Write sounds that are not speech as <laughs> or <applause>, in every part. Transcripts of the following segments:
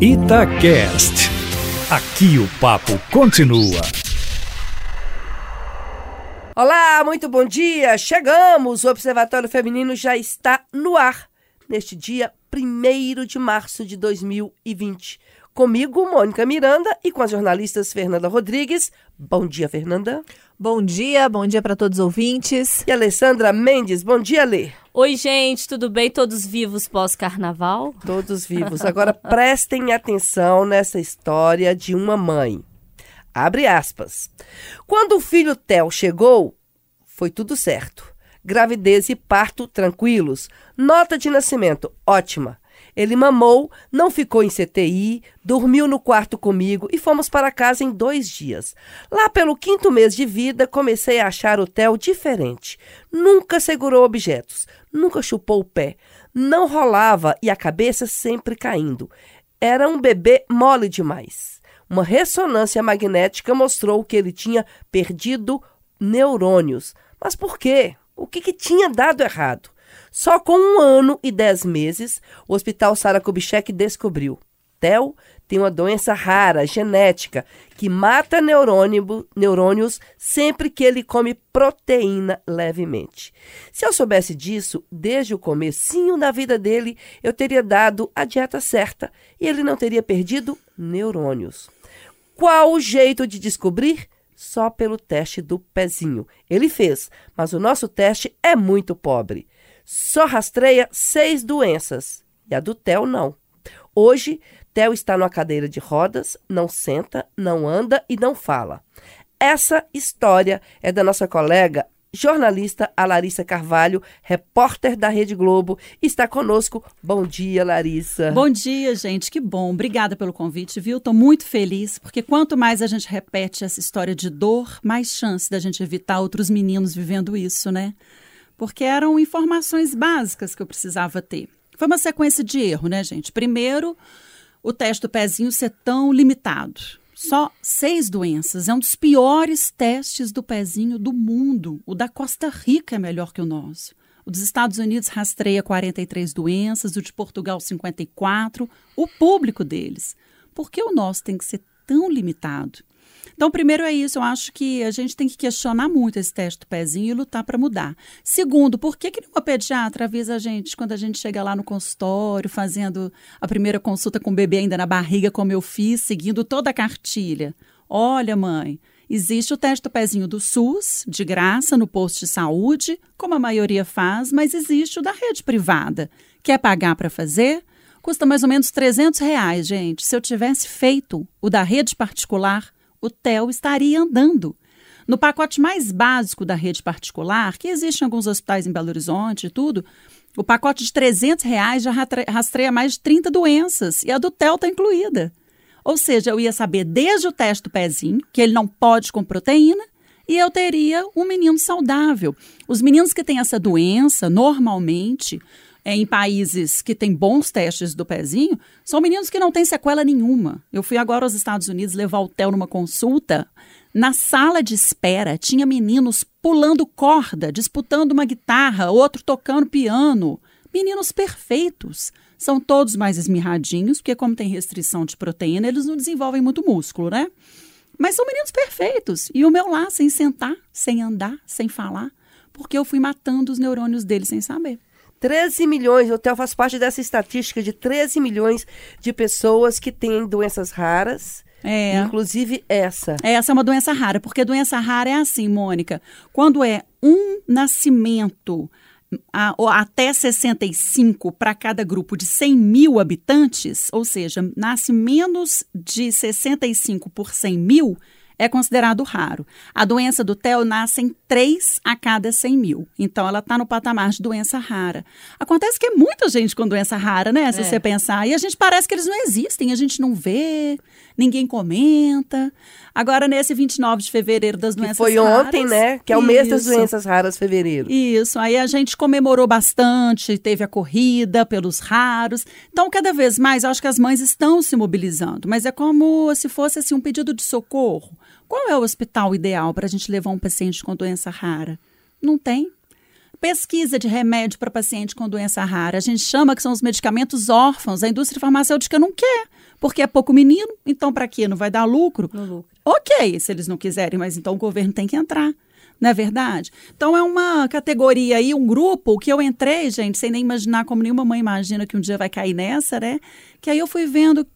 Itacast. Aqui o papo continua. Olá, muito bom dia. Chegamos. O Observatório Feminino já está no ar neste dia 1 de março de 2020. Comigo, Mônica Miranda, e com as jornalistas Fernanda Rodrigues. Bom dia, Fernanda. Bom dia, bom dia para todos os ouvintes. E Alessandra Mendes. Bom dia, Lê. Oi, gente, tudo bem? Todos vivos pós-carnaval? Todos vivos. Agora <laughs> prestem atenção nessa história de uma mãe. Abre aspas. Quando o filho Theo chegou, foi tudo certo. Gravidez e parto tranquilos. Nota de nascimento ótima. Ele mamou, não ficou em CTI, dormiu no quarto comigo e fomos para casa em dois dias. Lá pelo quinto mês de vida, comecei a achar o Theo diferente. Nunca segurou objetos, nunca chupou o pé, não rolava e a cabeça sempre caindo. Era um bebê mole demais. Uma ressonância magnética mostrou que ele tinha perdido neurônios. Mas por quê? O que, que tinha dado errado? Só com um ano e dez meses, o Hospital Sara Kubitschek descobriu. Theo tem uma doença rara, genética, que mata neurônio, neurônios sempre que ele come proteína levemente. Se eu soubesse disso desde o comecinho da vida dele, eu teria dado a dieta certa e ele não teria perdido neurônios. Qual o jeito de descobrir? Só pelo teste do pezinho. Ele fez, mas o nosso teste é muito pobre só rastreia seis doenças e a do Theo não. Hoje, Theo está numa cadeira de rodas, não senta, não anda e não fala. Essa história é da nossa colega jornalista a Larissa Carvalho, repórter da Rede Globo, está conosco. Bom dia, Larissa. Bom dia, gente. Que bom. Obrigada pelo convite, viu? Estou muito feliz, porque quanto mais a gente repete essa história de dor, mais chance da gente evitar outros meninos vivendo isso, né? Porque eram informações básicas que eu precisava ter. Foi uma sequência de erro, né, gente? Primeiro, o teste do pezinho ser tão limitado. Só seis doenças. É um dos piores testes do pezinho do mundo. O da Costa Rica é melhor que o nosso. O dos Estados Unidos rastreia 43 doenças, o de Portugal 54, o público deles. Por que o nosso tem que ser tão limitado? Então, primeiro é isso, eu acho que a gente tem que questionar muito esse teste do pezinho e lutar para mudar. Segundo, por que, que nenhuma pediatra avisa a gente quando a gente chega lá no consultório, fazendo a primeira consulta com o bebê ainda na barriga, como eu fiz, seguindo toda a cartilha? Olha, mãe, Existe o teste do pezinho do SUS, de graça, no posto de saúde, como a maioria faz, mas existe o da rede privada. Quer pagar para fazer? Custa mais ou menos 300 reais, gente. Se eu tivesse feito o da rede particular, o TEL estaria andando. No pacote mais básico da rede particular, que existe em alguns hospitais em Belo Horizonte e tudo, o pacote de 300 reais já rastreia mais de 30 doenças e a do TEL está incluída. Ou seja, eu ia saber desde o teste do pezinho, que ele não pode com proteína, e eu teria um menino saudável. Os meninos que têm essa doença, normalmente, é, em países que têm bons testes do pezinho, são meninos que não têm sequela nenhuma. Eu fui agora aos Estados Unidos levar o Theo numa consulta. Na sala de espera, tinha meninos pulando corda, disputando uma guitarra, outro tocando piano. Meninos perfeitos. São todos mais esmirradinhos, porque, como tem restrição de proteína, eles não desenvolvem muito músculo, né? Mas são meninos perfeitos. E o meu lá, sem sentar, sem andar, sem falar, porque eu fui matando os neurônios dele sem saber. 13 milhões, o hotel faz parte dessa estatística de 13 milhões de pessoas que têm doenças raras. É. Inclusive essa. Essa é uma doença rara, porque doença rara é assim, Mônica. Quando é um nascimento a, até 65 para cada grupo de 100 mil habitantes, ou seja, nasce menos de 65 por 100 mil, é considerado raro. A doença do TEL nasce em 3 a cada 100 mil. Então, ela está no patamar de doença rara. Acontece que é muita gente com doença rara, né? Se é. você pensar. E a gente parece que eles não existem, a gente não vê, ninguém comenta. Agora, nesse 29 de fevereiro das doenças que foi raras. ontem, né? Que é o Isso. mês das doenças raras, fevereiro. Isso. Aí a gente comemorou bastante, teve a corrida pelos raros. Então, cada vez mais, eu acho que as mães estão se mobilizando. Mas é como se fosse assim, um pedido de socorro. Qual é o hospital ideal para a gente levar um paciente com doença rara? Não tem. Pesquisa de remédio para paciente com doença rara. A gente chama que são os medicamentos órfãos. A indústria farmacêutica não quer, Porque é pouco menino, então para quê? Não vai dar lucro? No lucro. Ok, se eles não quiserem, mas então o governo tem que entrar. Não é verdade? Então é uma categoria aí, um grupo que eu entrei, gente, sem nem imaginar como nenhuma mãe imagina que um dia vai cair nessa, né? Que aí eu fui vendo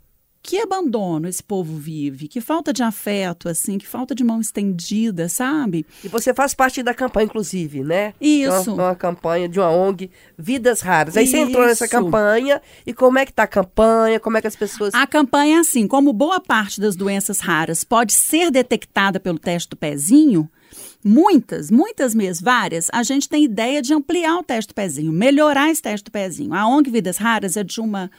que abandono esse povo vive, que falta de afeto, assim, que falta de mão estendida, sabe? E você faz parte da campanha, inclusive, né? Isso. Uma, uma campanha de uma ONG, Vidas Raras. Aí você entrou nessa Isso. campanha, e como é que tá a campanha? Como é que as pessoas... A campanha é assim, como boa parte das doenças raras pode ser detectada pelo teste do pezinho, muitas, muitas mesmo, várias, a gente tem ideia de ampliar o teste do pezinho, melhorar esse teste do pezinho. A ONG Vidas Raras é de uma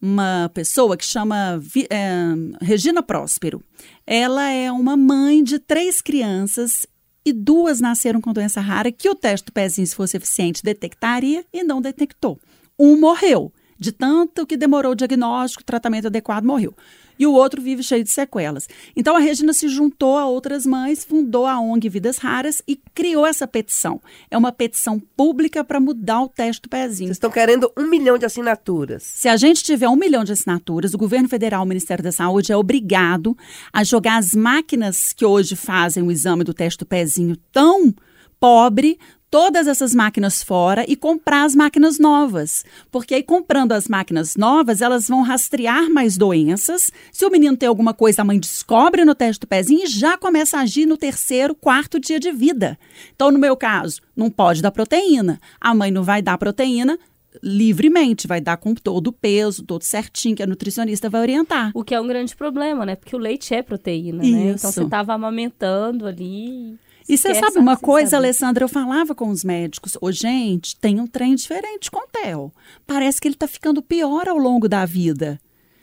uma pessoa que chama é, Regina Próspero. Ela é uma mãe de três crianças e duas nasceram com doença rara que o teste do pezinho, se fosse eficiente, detectaria e não detectou. Um morreu. De tanto que demorou o diagnóstico, o tratamento adequado, morreu. E o outro vive cheio de sequelas. Então a Regina se juntou a outras mães, fundou a ONG Vidas Raras e criou essa petição. É uma petição pública para mudar o teste do pezinho. Vocês estão querendo um milhão de assinaturas. Se a gente tiver um milhão de assinaturas, o governo federal, o Ministério da Saúde, é obrigado a jogar as máquinas que hoje fazem o exame do teste do pezinho tão pobre, todas essas máquinas fora e comprar as máquinas novas. Porque aí, comprando as máquinas novas, elas vão rastrear mais doenças. Se o menino tem alguma coisa, a mãe descobre no teste do pezinho e já começa a agir no terceiro, quarto dia de vida. Então, no meu caso, não pode dar proteína. A mãe não vai dar proteína livremente, vai dar com todo o peso, todo certinho, que a nutricionista vai orientar. O que é um grande problema, né? Porque o leite é proteína, né? Então Isso. você estava amamentando ali. E você sabe uma coisa, saber. Alessandra? Eu falava com os médicos. Ô, gente, tem um trem diferente com o Theo. Parece que ele tá ficando pior ao longo da vida.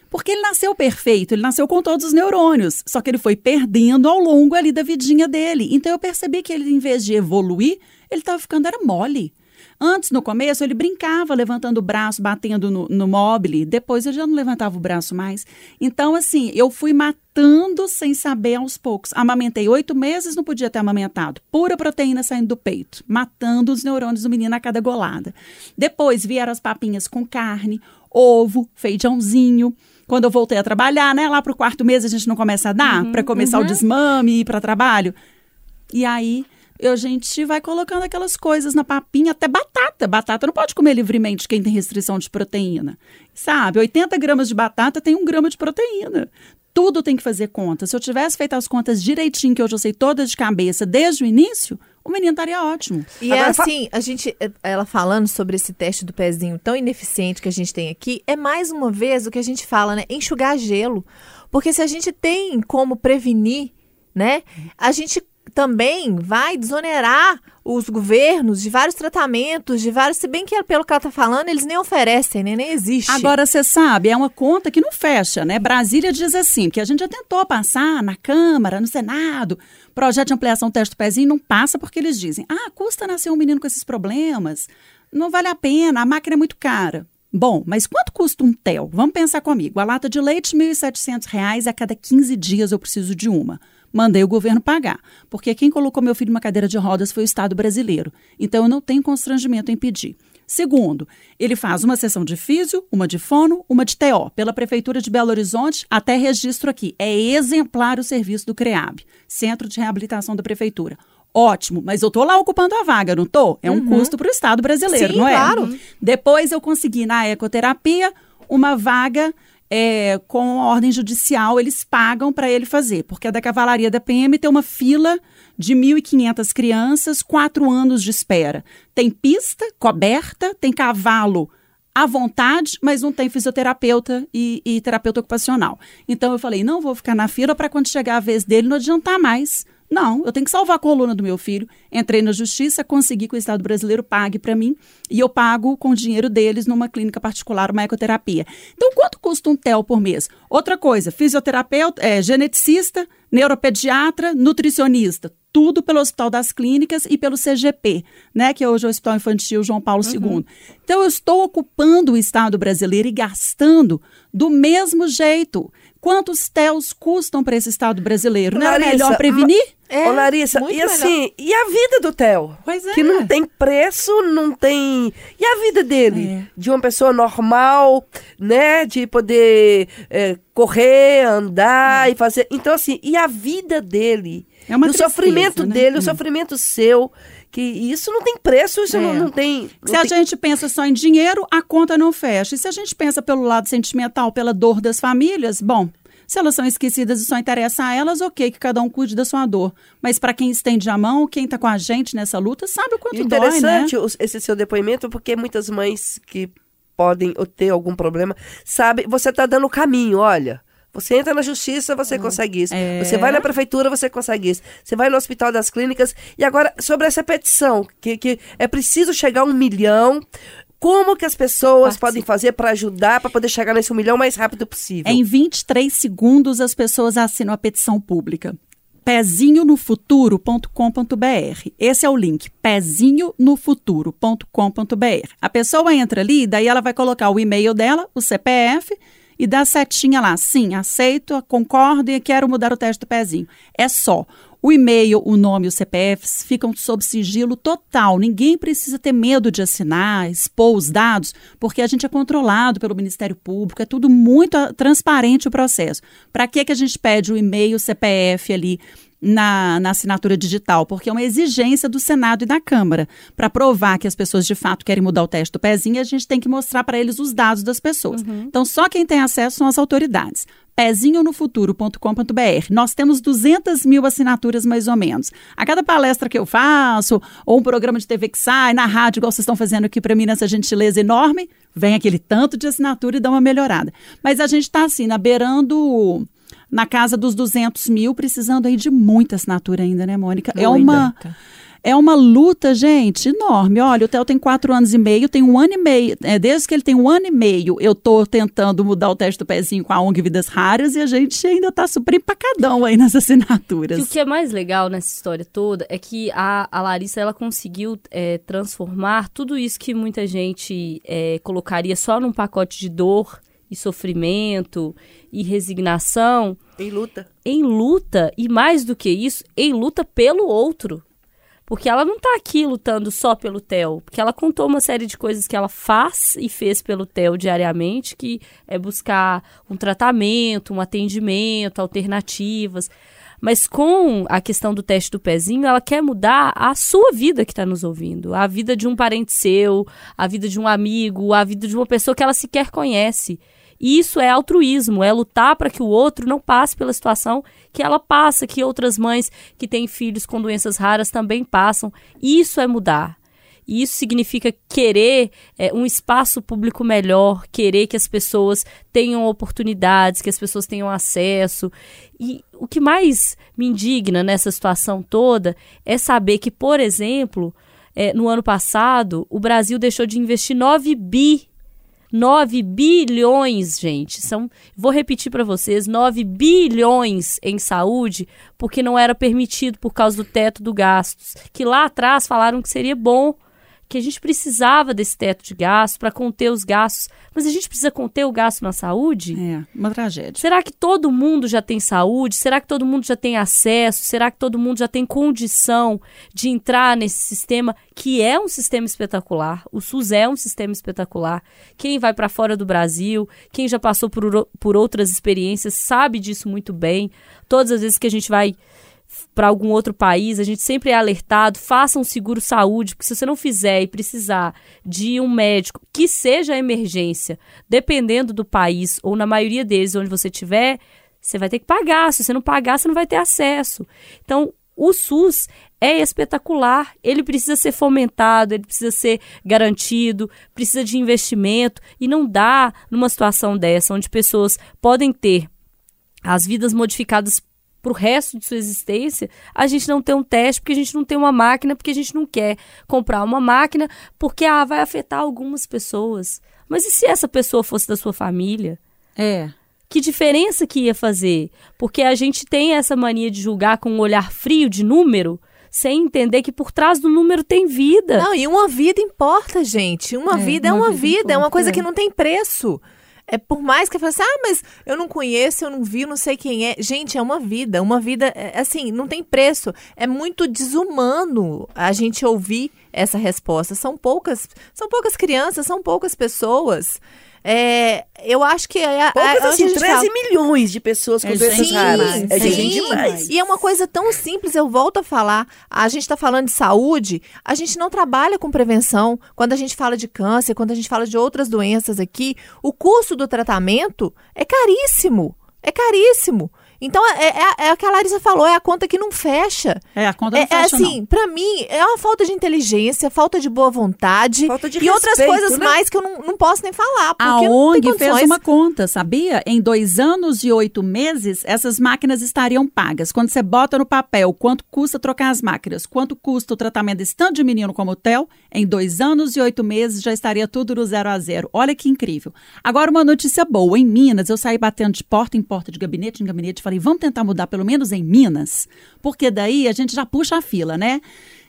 Porque ele nasceu perfeito, ele nasceu com todos os neurônios. Só que ele foi perdendo ao longo ali da vidinha dele. Então eu percebi que ele, em vez de evoluir, ele estava ficando era mole. Antes, no começo, ele brincava, levantando o braço, batendo no, no mobile. Depois, ele já não levantava o braço mais. Então, assim, eu fui matando sem saber aos poucos. Amamentei oito meses, não podia ter amamentado. Pura proteína saindo do peito, matando os neurônios do menino a cada golada. Depois, vieram as papinhas com carne, ovo, feijãozinho. Quando eu voltei a trabalhar, né? Lá pro quarto mês, a gente não começa a dar para começar o desmame e ir para trabalho. E aí a gente vai colocando aquelas coisas na papinha, até batata. Batata não pode comer livremente quem tem restrição de proteína. Sabe? 80 gramas de batata tem um grama de proteína. Tudo tem que fazer conta. Se eu tivesse feito as contas direitinho, que hoje eu sei todas de cabeça desde o início, o menino estaria ótimo. E Agora, é assim, a gente, ela falando sobre esse teste do pezinho tão ineficiente que a gente tem aqui, é mais uma vez o que a gente fala, né? Enxugar gelo. Porque se a gente tem como prevenir, né? A gente também vai desonerar os governos de vários tratamentos, de vários, se bem que pelo que ela tá falando, eles nem oferecem, né? Nem existe. Agora, você sabe, é uma conta que não fecha, né? Brasília diz assim, que a gente já tentou passar na Câmara, no Senado, projeto de ampliação do teste do pezinho, não passa porque eles dizem, ah, custa nascer um menino com esses problemas, não vale a pena, a máquina é muito cara. Bom, mas quanto custa um TEL? Vamos pensar comigo. A lata de leite, R$ 1.700, a cada 15 dias eu preciso de uma. Mandei o governo pagar, porque quem colocou meu filho numa cadeira de rodas foi o Estado brasileiro. Então eu não tenho constrangimento em pedir. Segundo, ele faz uma sessão de físio, uma de fono, uma de TO, pela Prefeitura de Belo Horizonte, até registro aqui. É exemplar o serviço do CREAB, Centro de Reabilitação da Prefeitura. Ótimo, mas eu tô lá ocupando a vaga, não tô? É um custo para o Estado brasileiro, Sim, não é? claro. Depois eu consegui na ecoterapia uma vaga é, com ordem judicial, eles pagam para ele fazer, porque a da cavalaria da PM tem uma fila de 1.500 crianças, quatro anos de espera. Tem pista coberta, tem cavalo à vontade, mas não tem fisioterapeuta e, e terapeuta ocupacional. Então eu falei, não vou ficar na fila para quando chegar a vez dele não adiantar mais. Não, eu tenho que salvar a coluna do meu filho. Entrei na justiça, consegui que o Estado brasileiro pague para mim e eu pago com o dinheiro deles numa clínica particular, uma ecoterapia. Então, quanto custa um TEL por mês? Outra coisa, fisioterapeuta, é, geneticista, neuropediatra, nutricionista. tudo pelo Hospital das Clínicas e pelo CGP, né, que é hoje o Hospital Infantil João Paulo II. Então eu estou ocupando o Estado brasileiro e gastando do mesmo jeito. Quantos TELs custam para esse Estado brasileiro? Não era Larissa, melhor prevenir? É, Ô, Larissa, muito e melhor. assim, e a vida do Theo? Pois é. Que não tem preço, não tem. E a vida dele? É. De uma pessoa normal, né? De poder é, correr, andar e fazer. Então, assim, e a vida dele? É uma E o tristeza, sofrimento né? dele, o sofrimento seu. Que isso não tem preço, isso É. não, não tem. Se não a tem- gente pensa só em dinheiro, a conta não fecha. E se a gente pensa pelo lado sentimental, pela dor das famílias, bom, se elas são esquecidas e só interessa a elas, ok, que cada um cuide da sua dor. Mas para quem estende a mão, quem está com a gente nessa luta, sabe o quanto E dói, né? interessante os- esse seu depoimento, porque muitas mães que podem ou ter algum problema, sabe, você está dando o caminho, olha. Você entra na justiça, você consegue isso. É. Você vai na prefeitura, você consegue isso. Você vai no hospital das clínicas. E agora, sobre essa petição, que, que é preciso chegar a um milhão. Como que as pessoas Participe. podem fazer para ajudar, para poder chegar nesse um milhão o mais rápido possível? Em 23 segundos, as pessoas assinam a petição pública. pezinhonofuturo.com.br. Esse é o link, pezinhonofuturo.com.br. A pessoa entra ali, daí ela vai colocar o e-mail dela, o CPF e dá setinha lá. Sim, aceito, concordo e quero mudar o teste do pezinho. É só. O e-mail, o nome e o CPF ficam sob sigilo total. Ninguém precisa ter medo de assinar, expor os dados, porque a gente é controlado pelo Ministério Público, é tudo muito ah, transparente o processo. Para que, que a gente pede o e-mail, o CPF ali na, na assinatura digital? Porque é uma exigência do Senado e da Câmara. Para provar que as pessoas de fato querem mudar o teste do pezinho, a gente tem que mostrar para eles os dados das pessoas. Então, só quem tem acesso são as autoridades pezinhonofuturo.com.br. Nós temos 200 mil assinaturas mais ou menos. A cada palestra que eu faço, ou um programa de TV que sai, na rádio, igual vocês estão fazendo aqui para mim nessa gentileza enorme, vem aquele tanto de assinatura e dá uma melhorada. Mas a gente está assim, na beirando na casa dos 200 mil, precisando aí de muita assinatura ainda, né, Mônica? É uma... É uma luta, gente, enorme. Olha, o Theo tem quatro anos e meio, tem um ano e meio. É, desde que ele tem um ano e meio, eu tô tentando mudar o teste do pezinho com a ONG Vidas Raras e a gente ainda tá super empacadão aí nas assinaturas. Que o que é mais legal nessa história toda é que a, a Larissa ela conseguiu é, transformar tudo isso que muita gente é, colocaria só num pacote de dor e sofrimento e resignação Em luta. em luta e mais do que isso, em luta pelo outro. Porque ela não tá aqui lutando só pelo Theo, porque ela contou uma série de coisas que ela faz e fez pelo Theo diariamente, que é buscar um tratamento, um atendimento, alternativas. Mas com a questão do teste do pezinho, ela quer mudar a sua vida que está nos ouvindo, a vida de um parente seu, a vida de um amigo, a vida de uma pessoa que ela sequer conhece. E isso é altruísmo, é lutar para que o outro não passe pela situação que ela passa, que outras mães que têm filhos com doenças raras também passam. Isso é mudar. E isso significa querer é, um espaço público melhor, querer que as pessoas tenham oportunidades, que as pessoas tenham acesso. E o que mais me indigna nessa situação toda é saber que, por exemplo, é, no ano passado, o Brasil deixou de investir 9 bi 9 bilhões, gente. São, vou repetir para vocês, 9 bilhões em saúde, porque não era permitido por causa do teto do gastos, que lá atrás falaram que seria bom, que a gente precisava desse teto de gastos para conter os gastos, mas a gente precisa conter o gasto na saúde? É, uma tragédia. Será que todo mundo já tem saúde? Será que todo mundo já tem acesso? Será que todo mundo já tem condição de entrar nesse sistema que é um sistema espetacular? O SUS é um sistema espetacular. Quem vai para fora do Brasil, quem já passou por, por outras experiências, sabe disso muito bem. Todas as vezes que a gente vai para algum outro país, a gente sempre é alertado, faça um seguro saúde, porque se você não fizer e precisar de um médico que seja emergência, dependendo do país ou na maioria deles onde você tiver, você vai ter que pagar. Se você não pagar, você não vai ter acesso. Então, o SUS é espetacular, ele precisa ser fomentado, ele precisa ser garantido, precisa de investimento e não dá numa situação dessa onde pessoas podem ter as vidas modificadas para o resto de sua existência, a gente não tem um teste, porque a gente não tem uma máquina, porque a gente não quer comprar uma máquina, porque ah, vai afetar algumas pessoas. Mas e se essa pessoa fosse da sua família? É. Que diferença que ia fazer? Porque a gente tem essa mania de julgar com um olhar frio de número, sem entender que por trás do número tem vida. Não, e uma vida importa, gente. Uma É, vida é uma uma vida vida, é uma importa, coisa é. que não tem preço. É por mais que eu fale assim, ah, mas eu não conheço, eu não vi, não sei quem é. Gente, é uma vida. Uma vida, é, assim, não tem preço. É muito desumano a gente ouvir essa resposta. São poucas, são poucas crianças, são poucas pessoas. É, eu acho que é, Poucas, é, assim, onde a gente 13 fala- milhões de pessoas com É doenças raras. É Sim. gente demais. E é uma coisa tão simples, eu volto a falar. A gente está falando de saúde, a gente não trabalha com prevenção. Quando a gente fala de câncer, quando a gente fala de outras doenças aqui, o custo do tratamento é caríssimo. É caríssimo. Então, é, é, é o que a Larissa falou, é a conta que não fecha. É, a conta não É, é fecha, não. assim, pra mim, é uma falta de inteligência, falta de boa vontade Falta de e outras respeito, coisas né? mais que eu não, não posso nem falar. Porque A não tem ONG fez uma conta, sabia? Em dois anos e oito meses, essas máquinas estariam pagas. Quando você bota no papel quanto custa trocar as máquinas, quanto custa o tratamento desse tanto de menino como o Theo, em dois anos e oito meses já estaria tudo no zero a zero. Olha que incrível. Agora, uma notícia boa. Em Minas, eu saí batendo de porta em porta, de gabinete em gabinete, e falei, vamos tentar mudar pelo menos em Minas, porque daí a gente já puxa a fila, né?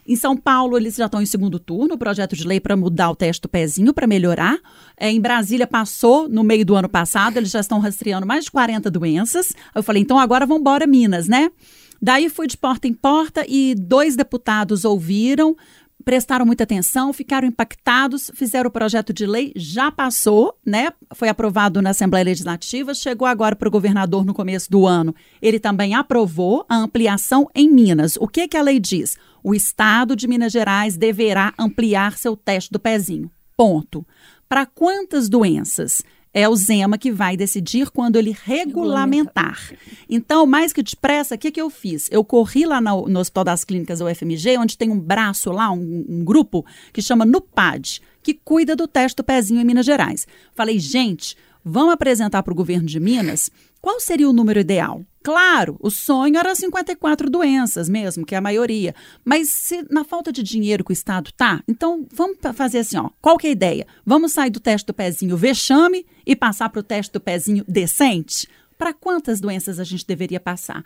Em São Paulo, eles já estão em segundo turno, o projeto de lei para mudar o teste do pezinho, para melhorar. É, em Brasília, passou no meio do ano passado, eles já estão rastreando mais de 40 doenças. Eu falei, então agora vamos embora, Minas, né? Daí fui de porta em porta e dois deputados ouviram, prestaram muita atenção, ficaram impactados, fizeram o projeto de lei, já passou, né? Foi aprovado na Assembleia Legislativa, chegou agora para o governador no começo do ano. Ele também aprovou a ampliação em Minas. O que, que a lei diz? O Estado de Minas Gerais deverá ampliar seu teste do pezinho. Ponto. Para quantas doenças? É o Zema que vai decidir quando ele regulamentar. Então, mais que depressa, o que, que eu fiz? Eu corri lá no, no Hospital das Clínicas da UFMG, onde tem um braço lá, um, um grupo, que chama NUPAD, que cuida do teste do pezinho em Minas Gerais. Falei, gente, vamos apresentar para o governo de Minas qual seria o número ideal. Claro, o sonho era 54 doenças mesmo, que é a maioria. Mas se na falta de dinheiro que o Estado tá, então vamos fazer assim, ó. Qual que é a ideia? Vamos sair do teste do pezinho vexame e passar para o teste do pezinho decente? Para quantas doenças a gente deveria passar?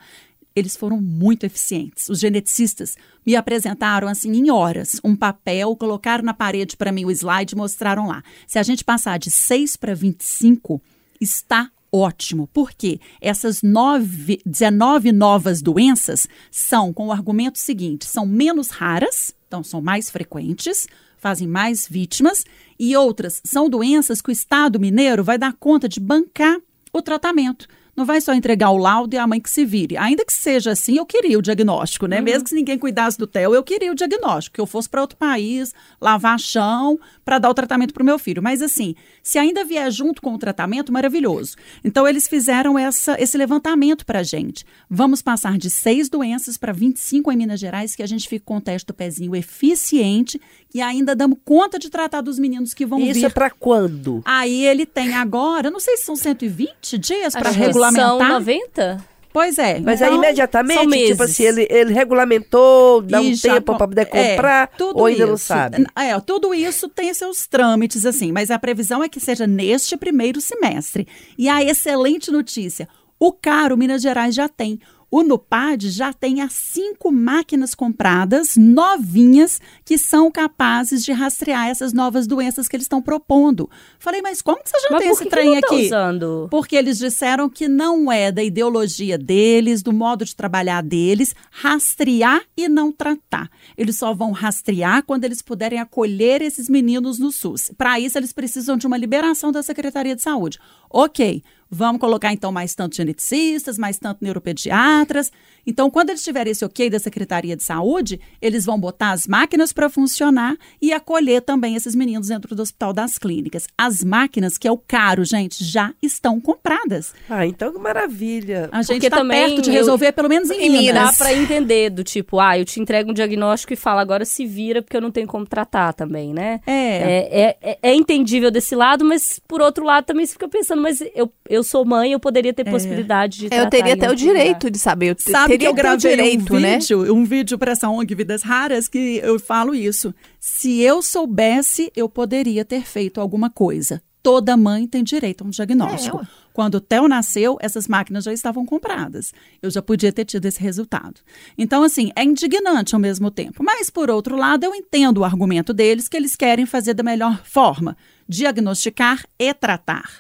Eles foram muito eficientes. Os geneticistas me apresentaram assim em horas um papel, colocaram na parede para mim o slide e mostraram lá. Se a gente passar de 6 para 25, está ótimo. Por quê? Essas nove, 19 novas doenças são com o argumento seguinte: são menos raras, então são mais frequentes, fazem mais vítimas, e outras são doenças que o Estado mineiro vai dar conta de bancar o tratamento. Não vai só entregar o laudo e a mãe que se vire. Ainda que seja assim, eu queria o diagnóstico, né? Mesmo que se ninguém cuidasse do TEL, eu queria o diagnóstico, que eu fosse para outro país, lavar chão, para dar o tratamento para o meu filho. Mas assim, se ainda vier junto com o tratamento, maravilhoso. Então, eles fizeram essa, esse levantamento para a gente. Vamos passar de seis doenças para 25 em Minas Gerais, que a gente fica com o teste do pezinho eficiente e ainda damos conta de tratar dos meninos que vão Isso vir. é pra quando? Aí ele tem agora, não sei se são 120 dias para que regulamentar. São 90? Pois é. Mas então, aí imediatamente, são tipo assim, ele, ele regulamentou, dá e um tempo com- para poder é, comprar, tudo ou ainda não isso. sabe? É, tudo isso tem seus trâmites, assim, mas a previsão é que seja neste primeiro semestre. E a excelente notícia: o caro Minas Gerais já tem. O Nupad já tem as cinco máquinas compradas, novinhas, que são capazes de rastrear essas novas doenças que eles estão propondo. Falei, mas como que você já Mas tem esse que que trem não tá aqui? usando? Porque eles disseram que não é da ideologia deles, do modo de trabalhar deles, rastrear e não tratar. Eles só vão rastrear quando eles puderem acolher esses meninos no SUS. Para isso, eles precisam de uma liberação da Secretaria de Saúde. Ok, vamos colocar então mais tanto geneticistas, mais tanto neuropediatras. Então, quando eles tiverem esse ok da Secretaria de Saúde, eles vão botar as máquinas para funcionar e acolher também esses meninos dentro do Hospital das Clínicas. As máquinas, que é o caro, gente, já estão compradas. Ah, então que maravilha. A gente está perto de eu- resolver, pelo menos em, Minas. Dá pra entender do tipo, ah, eu te entrego um diagnóstico e falo agora se vira porque eu não tenho como tratar também, né? É. É, é, é- é entendível desse lado, mas por outro lado também você fica pensando, mas eu, eu sou mãe, eu poderia ter possibilidade de É, tratar. eu teria até o direito de saber. Eu te- Sabe que teria eu ter o gravei direito, um né? vídeo, um vídeo para essa ONG Vidas Raras que eu falo isso. Se eu soubesse, eu poderia ter feito alguma coisa. Toda mãe tem direito a um diagnóstico. É. Quando o Theo nasceu, essas máquinas já estavam compradas. Eu já podia ter tido esse resultado. Então, assim, é indignante ao mesmo tempo. Mas, por outro lado, eu entendo o argumento deles que eles querem fazer da melhor forma: diagnosticar e tratar.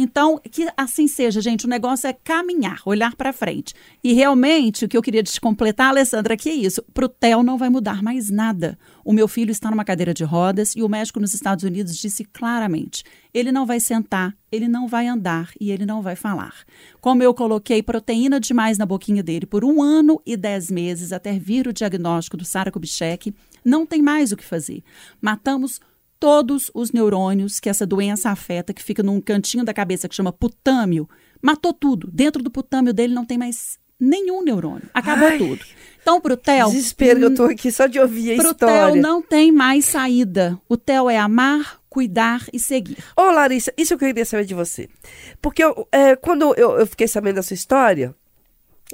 Então, que assim seja, gente. O negócio é caminhar, olhar para frente. E realmente, o que eu queria te completar, Alessandra, que é isso. Para o Theo não vai mudar mais nada. O meu filho está numa cadeira de rodas e o médico nos Estados Unidos disse claramente: ele não vai sentar, ele não vai andar e ele não vai falar. Como eu coloquei proteína demais na boquinha dele por um ano e dez meses até vir o diagnóstico do Sara Kubitschek, não tem mais o que fazer. Matamos todos os neurônios que essa doença afeta, que fica num cantinho da cabeça que chama putâmio, matou tudo. Dentro do putâmio dele não tem mais nenhum neurônio. Acabou Ai. tudo. Então, pro Theo. Desespero, eu tô aqui só de ouvir a Pro história. Theo não tem mais saída. O Theo é amar, cuidar e seguir. Ô, Larissa, isso eu queria saber de você. Porque eu, é, quando eu, eu fiquei sabendo da sua história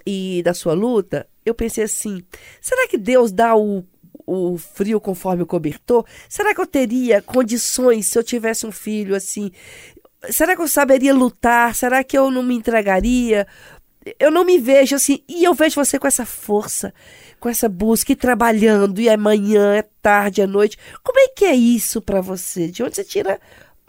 e da sua luta, eu pensei assim: será que Deus dá o, o frio conforme o cobertor? Será que eu teria condições se eu tivesse um filho assim? Será que eu saberia lutar? Será que eu não me entregaria? Eu não me vejo assim, e eu vejo você com essa força, com essa busca, e trabalhando, e é manhã, é tarde, é noite. Como é que é isso pra você? De onde você tira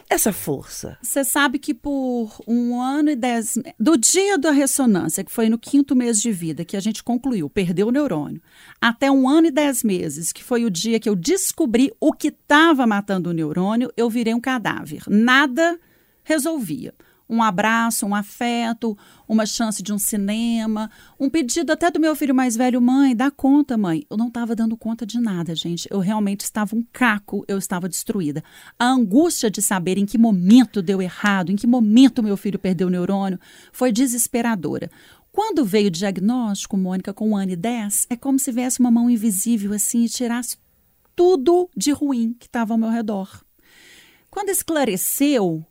essa força? Você sabe que por um ano e dez. Do dia da ressonância, que foi no quinto mês de vida, que a gente concluiu, perdeu o neurônio, até um ano e dez meses, que foi o dia que eu descobri o que estava matando o neurônio, eu virei um cadáver. Nada resolvia. Um abraço, um afeto, uma chance de um cinema, um pedido até do meu filho mais velho, mãe, dá conta, mãe. Eu não estava dando conta de nada, gente. Eu realmente estava um caco, eu estava destruída. A angústia de saber em que momento deu errado, em que momento meu filho perdeu o neurônio, foi desesperadora. Quando veio o diagnóstico, Mônica, com ano e dez, é como se viesse uma mão invisível assim e tirasse tudo de ruim que estava ao meu redor. Quando esclareceu,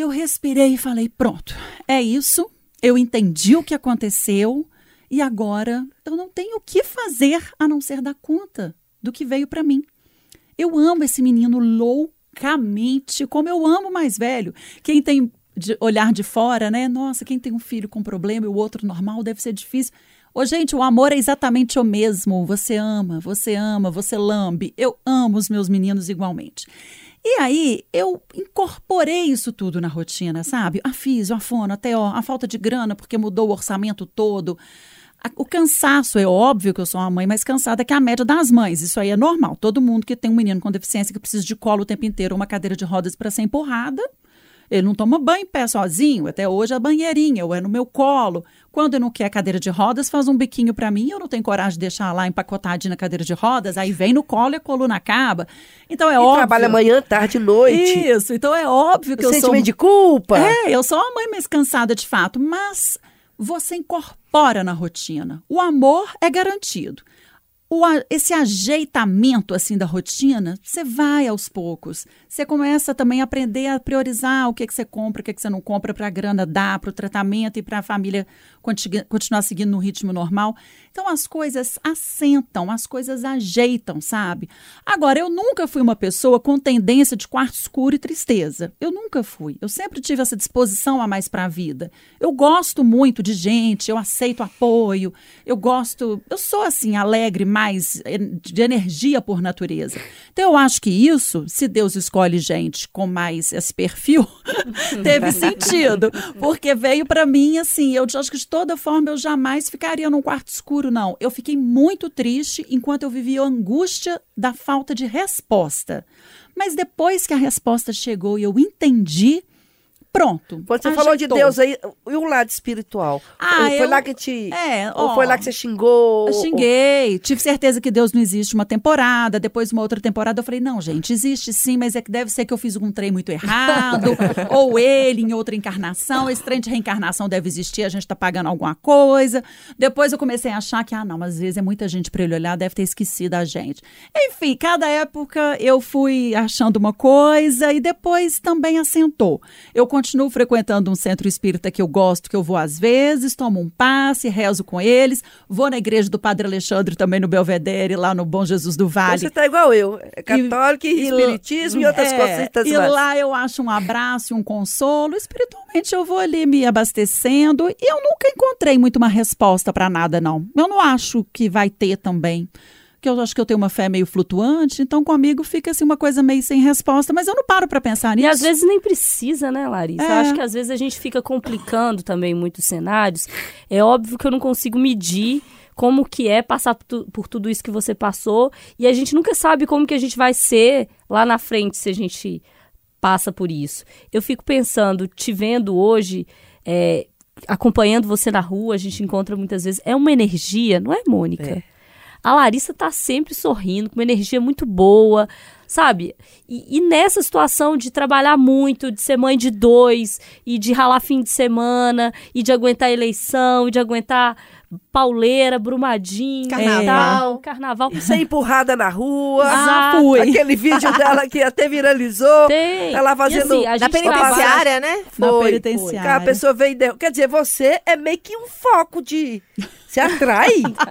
eu respirei e falei: pronto, é isso. Eu entendi o que aconteceu e agora eu não tenho o que fazer a não ser dar conta do que veio para mim. Eu amo esse menino loucamente, como eu amo o mais velho. Quem tem de olhar de fora, né? Nossa, quem tem um filho com problema e o outro normal deve ser difícil. Ô, gente, o amor é exatamente o mesmo. Você ama, você ama, você lambe. Eu amo os meus meninos igualmente. E aí, eu incorporei isso tudo na rotina, sabe? A fisio, a fono, até ó, a falta de grana, porque mudou o orçamento todo. O cansaço, é óbvio que eu sou uma mãe mais cansada que a média das mães. Isso aí é normal. Todo mundo que tem um menino com deficiência que precisa de colo o tempo inteiro, uma cadeira de rodas para ser empurrada, ele não toma banho em pé sozinho. Até hoje a banheirinha, ou é no meu colo. Quando ele não quer cadeira de rodas, faz um biquinho para mim. Eu não tenho coragem de deixar lá empacotadinho na cadeira de rodas. Aí vem no colo e a coluna acaba. Então é E óbvio. trabalha manhã, tarde, noite. Isso, então é óbvio que o eu sou. sentimento de culpa. É, eu sou uma mãe mais cansada de fato, mas você incorpora na rotina. O amor é garantido. O esse ajeitamento assim da rotina, você vai aos poucos. Você começa também a aprender a priorizar o que, que você compra, o que, que você não compra para a grana dar, para o tratamento e para a família contigu- continuar seguindo no ritmo normal. Então as coisas assentam, as coisas ajeitam, sabe? Agora, eu nunca fui uma pessoa com tendência de quarto escuro e tristeza. Eu nunca fui. Eu sempre tive essa disposição a mais para a vida. Eu gosto muito de gente, eu aceito apoio, eu gosto. Eu sou assim, alegre, mais en- de energia por natureza. Então, eu acho que isso, se Deus escolhe gente com mais esse perfil, <laughs> teve <laughs> sentido. Porque veio para mim assim, eu acho que de toda forma eu jamais ficaria num quarto escuro, não. Eu fiquei muito triste enquanto eu vivia a angústia da falta de resposta. Mas depois que a resposta chegou e eu entendi, pronto. Quando você falou de ajeitou. Deus aí, e o lado espiritual? Ah, foi eu- lá que te. É, ou ó, foi lá que você xingou? Eu xinguei, tive certeza que Deus não existe uma temporada, depois uma outra temporada eu falei, não, gente, existe sim, mas é que deve ser que eu fiz algum trem muito errado, <laughs> ou ele em outra encarnação, esse trem de reencarnação deve existir, a gente tá pagando alguma coisa. Depois eu comecei a achar que, ah, não, às vezes é muita gente para ele olhar, deve ter esquecido a gente. Enfim, cada época eu fui achando uma coisa e depois também assentou. Eu continuo continuo frequentando um centro espírita que eu gosto, que eu vou às vezes, tomo um passe, rezo com eles, vou na igreja do Padre Alexandre também no Belvedere, lá no Bom Jesus do Vale. Você tá igual eu. É católico, e, espiritismo e, outras é, coisas. E lá eu acho um abraço e um consolo. Espiritualmente eu vou ali me abastecendo. E eu nunca encontrei muito uma resposta para nada, não. Eu não acho que vai ter também que eu acho que eu tenho uma fé meio flutuante, então comigo fica assim uma coisa meio sem resposta, mas eu não paro para pensar nisso. E às vezes nem precisa, né, Larissa? É. Eu acho que às vezes a gente fica complicando também muitos cenários. É óbvio que eu não consigo medir como que é passar por, tudo isso que você passou e a gente nunca sabe como que a gente vai ser lá na frente se a gente passa por isso. Eu fico pensando, te vendo hoje, é, acompanhando você na rua, a gente encontra muitas vezes, é uma energia, não é, Mônica? É. A Larissa tá sempre sorrindo, com uma energia muito boa, sabe? E, e, nessa situação de trabalhar muito, de ser mãe de dois, e de ralar fim de semana, e de aguentar eleição, e de aguentar pauleira, brumadinho, carnaval, é. carnaval. Ser empurrada na rua. Ah, fui. Aquele vídeo dela que até viralizou. Tem. Ela fazendo... Assim, na penitenciária, né? Foi. Na penitenciária. a pessoa veio... Quer dizer, você é meio que um foco de... Se atrai.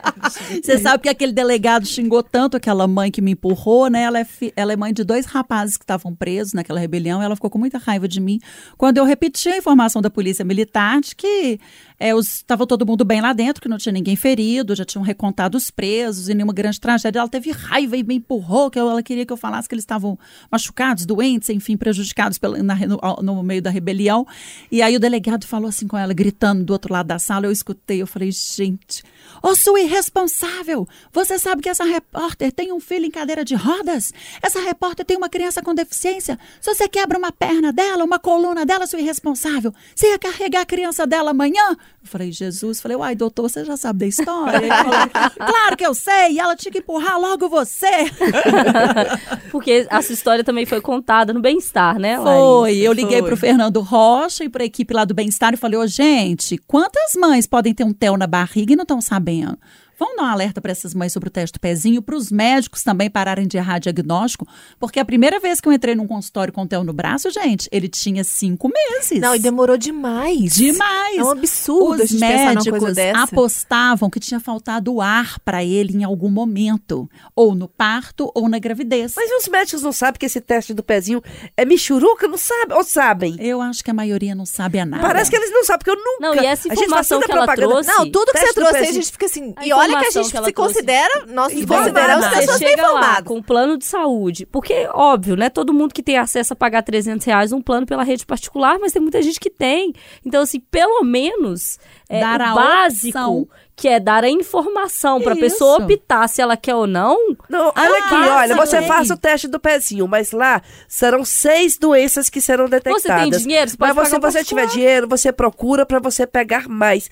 <laughs> Você sabe que aquele delegado xingou tanto aquela mãe que me empurrou, né? Ela é, fi... ela é mãe de dois rapazes que estavam presos naquela rebelião. Ela ficou com muita raiva de mim quando eu repeti a informação da polícia militar de que estava é, todo mundo bem lá dentro, que não tinha ninguém ferido, já tinham recontado os presos e nenhuma grande tragédia. Ela teve raiva e me empurrou, que ela queria que eu falasse que eles estavam machucados, doentes, enfim, prejudicados pela, na, no, no, meio da rebelião. E aí o delegado falou assim com ela, gritando do outro lado da sala. Eu escutei, eu falei, gente, ô sua irresponsável! Você sabe que essa repórter tem um filho em cadeira de rodas? Essa repórter tem uma criança com deficiência. Se você quebra uma perna dela, uma coluna dela, sua irresponsável, você ia carregar a criança dela amanhã? Eu falei, Jesus, falei, uai, doutor, você já sabe da história? Ele falou, claro que eu sei, e ela tinha que empurrar logo você. <laughs> Porque essa história também foi contada no Bem-Estar, né, Larissa? Foi, eu liguei para o Fernando Rocha e para a equipe lá do Bem-Estar e falei, ô, oh, gente, quantas mães podem ter um tel na barriga e não estão sabendo? Vamos dar um alerta para essas mães sobre o teste do pezinho, para os médicos também pararem de errar diagnóstico, porque a primeira vez que eu entrei num consultório com o Theo no braço, gente, ele tinha cinco meses. Não, e demorou demais. Demais. É um absurdo os médicos apostavam que tinha faltado ar para ele em algum momento, ou no parto ou na gravidez. Mas os médicos não sabem que esse teste do pezinho é michuruca, não sabem? Ou sabem? Eu acho que a maioria não sabe a nada. Parece que eles não sabem, porque eu nunca. Não, e essa informação que ela propaganda. trouxe. Não, tudo que você trouxe, a gente fica assim. E olha olha que a gente que se considera, nós se consideramos pessoas bem lá com um plano de saúde. Porque, óbvio, né? Todo mundo que tem acesso a pagar 300 reais um plano pela rede particular, mas tem muita gente que tem. Então, assim, pelo menos é, Dar o básico opção que é dar a informação para a pessoa optar se ela quer ou não. Não, olha aqui, olha, você faz o teste do pezinho, mas lá serão seis doenças que serão detectadas. Você tem dinheiro, você pode Mas se você tiver dinheiro, você procura para você pegar mais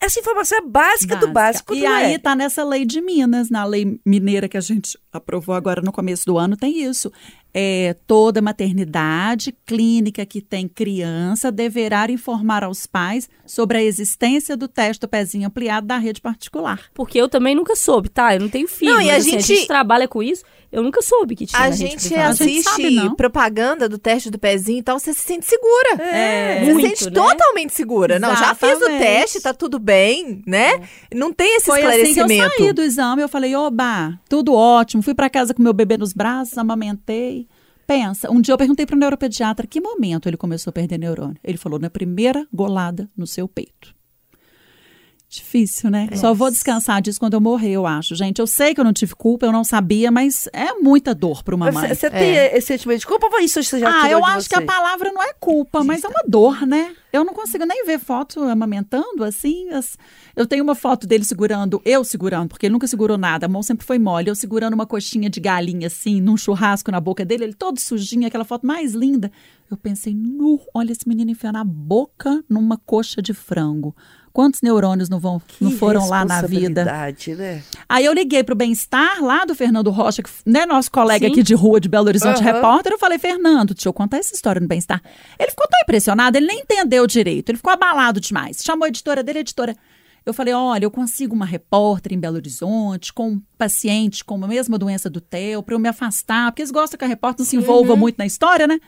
essa informação é básica, básica. do básico. E aí é. tá nessa lei de Minas, na lei mineira que a gente aprovou agora no começo do ano, tem isso é, toda maternidade clínica que tem criança deverá informar aos pais sobre a existência do teste do pezinho ampliado da rede particular. Porque eu também nunca soube, tá? Eu não tenho filho, não, e a, assim, gente... a gente trabalha com isso. Eu nunca soube que tinha. A gente assiste a gente sabe, propaganda do teste do pezinho, então você se sente segura. É, você muito, se sente né? totalmente segura. Exatamente. Não, já fiz o teste, tá tudo bem, né? É. Não tem esse Foi esclarecimento. Assim que eu saí do exame, eu falei, oba, tudo ótimo. Fui para casa com meu bebê nos braços, amamentei. Pensa, um dia eu perguntei para o neuropediatra que momento ele começou a perder neurônio. Ele falou na primeira golada no seu peito. Difícil, né? É. Só vou descansar disso quando eu morrer, eu acho. Gente, eu sei que eu não tive culpa, eu não sabia, mas é muita dor para uma mãe. Você tem é. esse sentimento de culpa ou isso você já Ah, eu acho você? que a palavra não é culpa, mas é uma dor, né? Eu não consigo nem ver foto amamentando, assim. As... Eu tenho uma foto dele segurando, eu segurando, porque ele nunca segurou nada, a mão sempre foi mole. Eu segurando uma coxinha de galinha, assim, num churrasco na boca dele, ele todo sujinho, aquela foto mais linda. Eu pensei, nu, olha esse menino enfiando a boca numa coxa de frango. Quantos neurônios não, vão, não foram lá na vida? Né? Aí eu liguei para o Bem-Estar, lá do Fernando Rocha, que né, nosso colega Sim. aqui de rua de Belo Horizonte, uhum. repórter. Eu falei, Fernando, deixa eu contar essa história no Bem-Estar. Ele ficou tão impressionado, ele nem entendeu direito, ele ficou abalado demais. Chamou a editora dele, a editora. Eu falei: olha, eu consigo uma repórter em Belo Horizonte com um paciente com a mesma doença do TEL, para eu me afastar, porque eles gostam que a repórter não se envolva uhum. muito na história, né?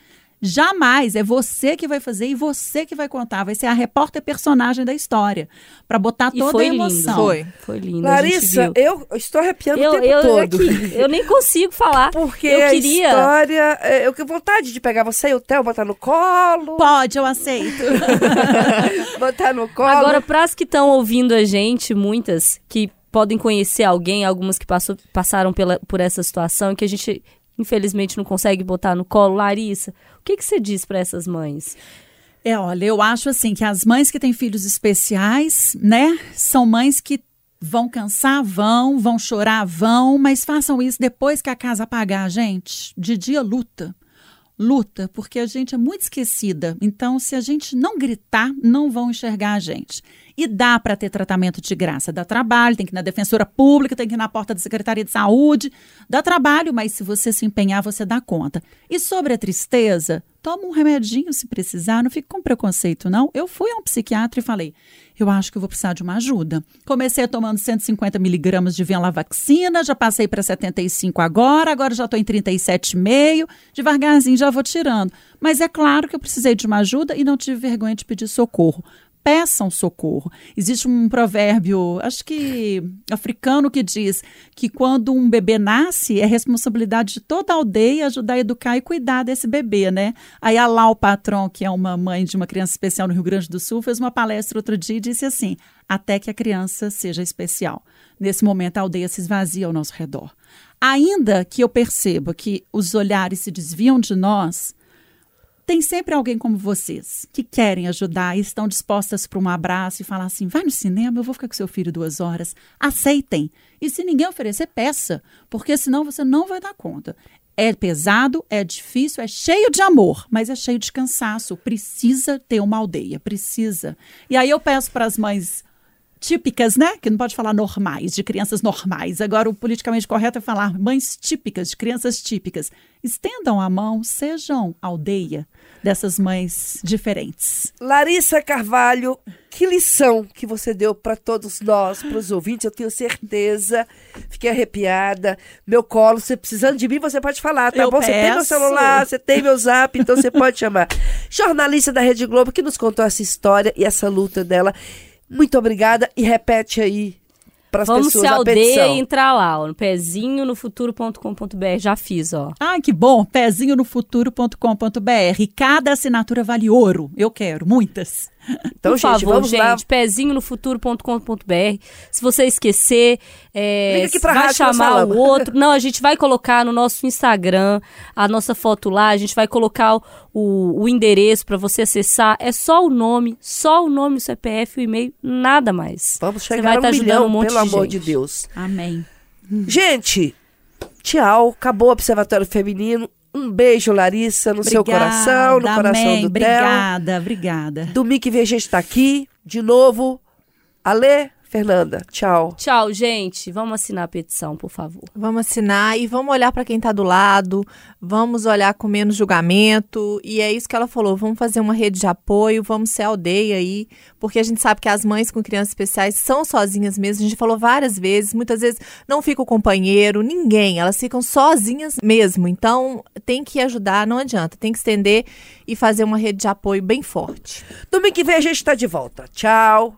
Jamais é você que vai fazer e você que vai contar. Vai ser a repórter personagem da história. Para botar E toda foi a lindo. emoção. Foi. Foi lindo. a Larissa, eu estou arrepiando eu, o tempo eu, todo. aqui, eu nem consigo falar. Porque eu a queria. história. é, Eu tenho vontade de pegar você e o Theo, botar no colo. Pode, eu aceito. <laughs> botar no colo. Agora, para as que estão ouvindo a gente, muitas que podem conhecer alguém, algumas que passou, passaram pela, por essa situação, que a gente infelizmente não consegue botar no colo. Larissa, o que, que você diz para essas mães? É, olha, eu acho assim que as mães que têm filhos especiais, né, são mães que vão cansar, vão, vão chorar, vão, mas façam isso depois que a casa apagar, gente. De dia luta. Luta, porque a gente é muito esquecida. Então, se a gente não gritar, não vão enxergar a gente. E dá para ter tratamento de graça. Dá trabalho, tem que ir na defensora pública, tem que ir na porta da Secretaria de Saúde. Dá trabalho, mas se você se empenhar, você dá conta. E sobre a tristeza, toma um remedinho se precisar, não fique com preconceito, não. Eu fui a um psiquiatra e falei, eu acho que eu vou precisar de uma ajuda. Comecei tomando 150 miligramas de Venlafaxina, já passei para 75 agora, agora já estou em 37,5, devagarzinho já vou tirando. Mas é claro que eu precisei de uma ajuda e não tive vergonha de pedir socorro peçam socorro. Existe um provérbio, acho que africano, que diz que quando um bebê nasce, é responsabilidade de toda a aldeia ajudar a educar e cuidar desse bebê, né? Aí a Lau Patron, que é uma mãe de uma criança especial no Rio Grande do Sul, fez uma palestra outro dia e disse assim: até que a criança seja especial. Nesse momento, a aldeia se esvazia ao nosso redor. Ainda que eu perceba que os olhares se desviam de nós, tem sempre alguém como vocês que querem ajudar e estão dispostas para um abraço e falar assim: vai no cinema, eu vou ficar com seu filho duas horas. Aceitem. E se ninguém oferecer, peça, porque senão você não vai dar conta. É pesado, é difícil, é cheio de amor, mas é cheio de cansaço. Precisa ter uma aldeia, precisa. E aí eu peço para as mães típicas, né? Que não pode falar normais, de crianças normais. Agora, o politicamente correto é falar mães típicas, de crianças típicas. Estendam a mão, sejam aldeia dessas mães diferentes. Larissa Carvalho, que lição que você deu para todos nós, para os ouvintes, eu tenho certeza. Fiquei arrepiada. Meu colo, você precisando de mim, você pode falar, tá Eu bom? Você tem meu peço. celular, você tem meu zap, então você pode chamar. Jornalista da Rede Globo que nos contou essa história e essa luta dela. Muito obrigada e repete aí para as pessoas se a petição. e entrar lá, ó, no pezinho no futuro.com.br. Já fiz, ó. Ai, que bom! Pezinho no futuro.com.br. Cada assinatura vale ouro. Eu quero, muitas. Então, Por gente, favor, vamos gente, lá. pezinho no futuro.com.br. Se você esquecer, é, Liga aqui pra vai rádio chamar o outro. Não, a gente vai colocar no nosso Instagram a nossa foto lá, a gente vai colocar o, o, o endereço para você acessar. É só o nome, só o nome, o CPF, o e-mail, nada mais. Vamos Você chegar vai a um tá ajudando milhão, um monte pelo de amor gente. de Deus. Amém. Gente, tchau. Acabou o Observatório Feminino. Um beijo, Larissa, no seu coração, no coração amém. do Theo. Obrigada, obrigada. Domingo que vem a gente tá aqui, de novo. Alê, Fernanda, tchau. Tchau, gente. Vamos assinar a petição, por favor. Vamos assinar e vamos olhar para quem está do lado, vamos olhar com menos julgamento. E é isso que ela falou: vamos fazer uma rede de apoio, vamos ser aldeia aí, porque a gente sabe que as mães com crianças especiais são sozinhas mesmo. A gente falou várias vezes, muitas vezes não fica o companheiro, ninguém, elas ficam sozinhas mesmo. Então tem que ajudar, não adianta, tem que estender e fazer uma rede de apoio bem forte. Domingo que vem a gente tá de volta. Tchau.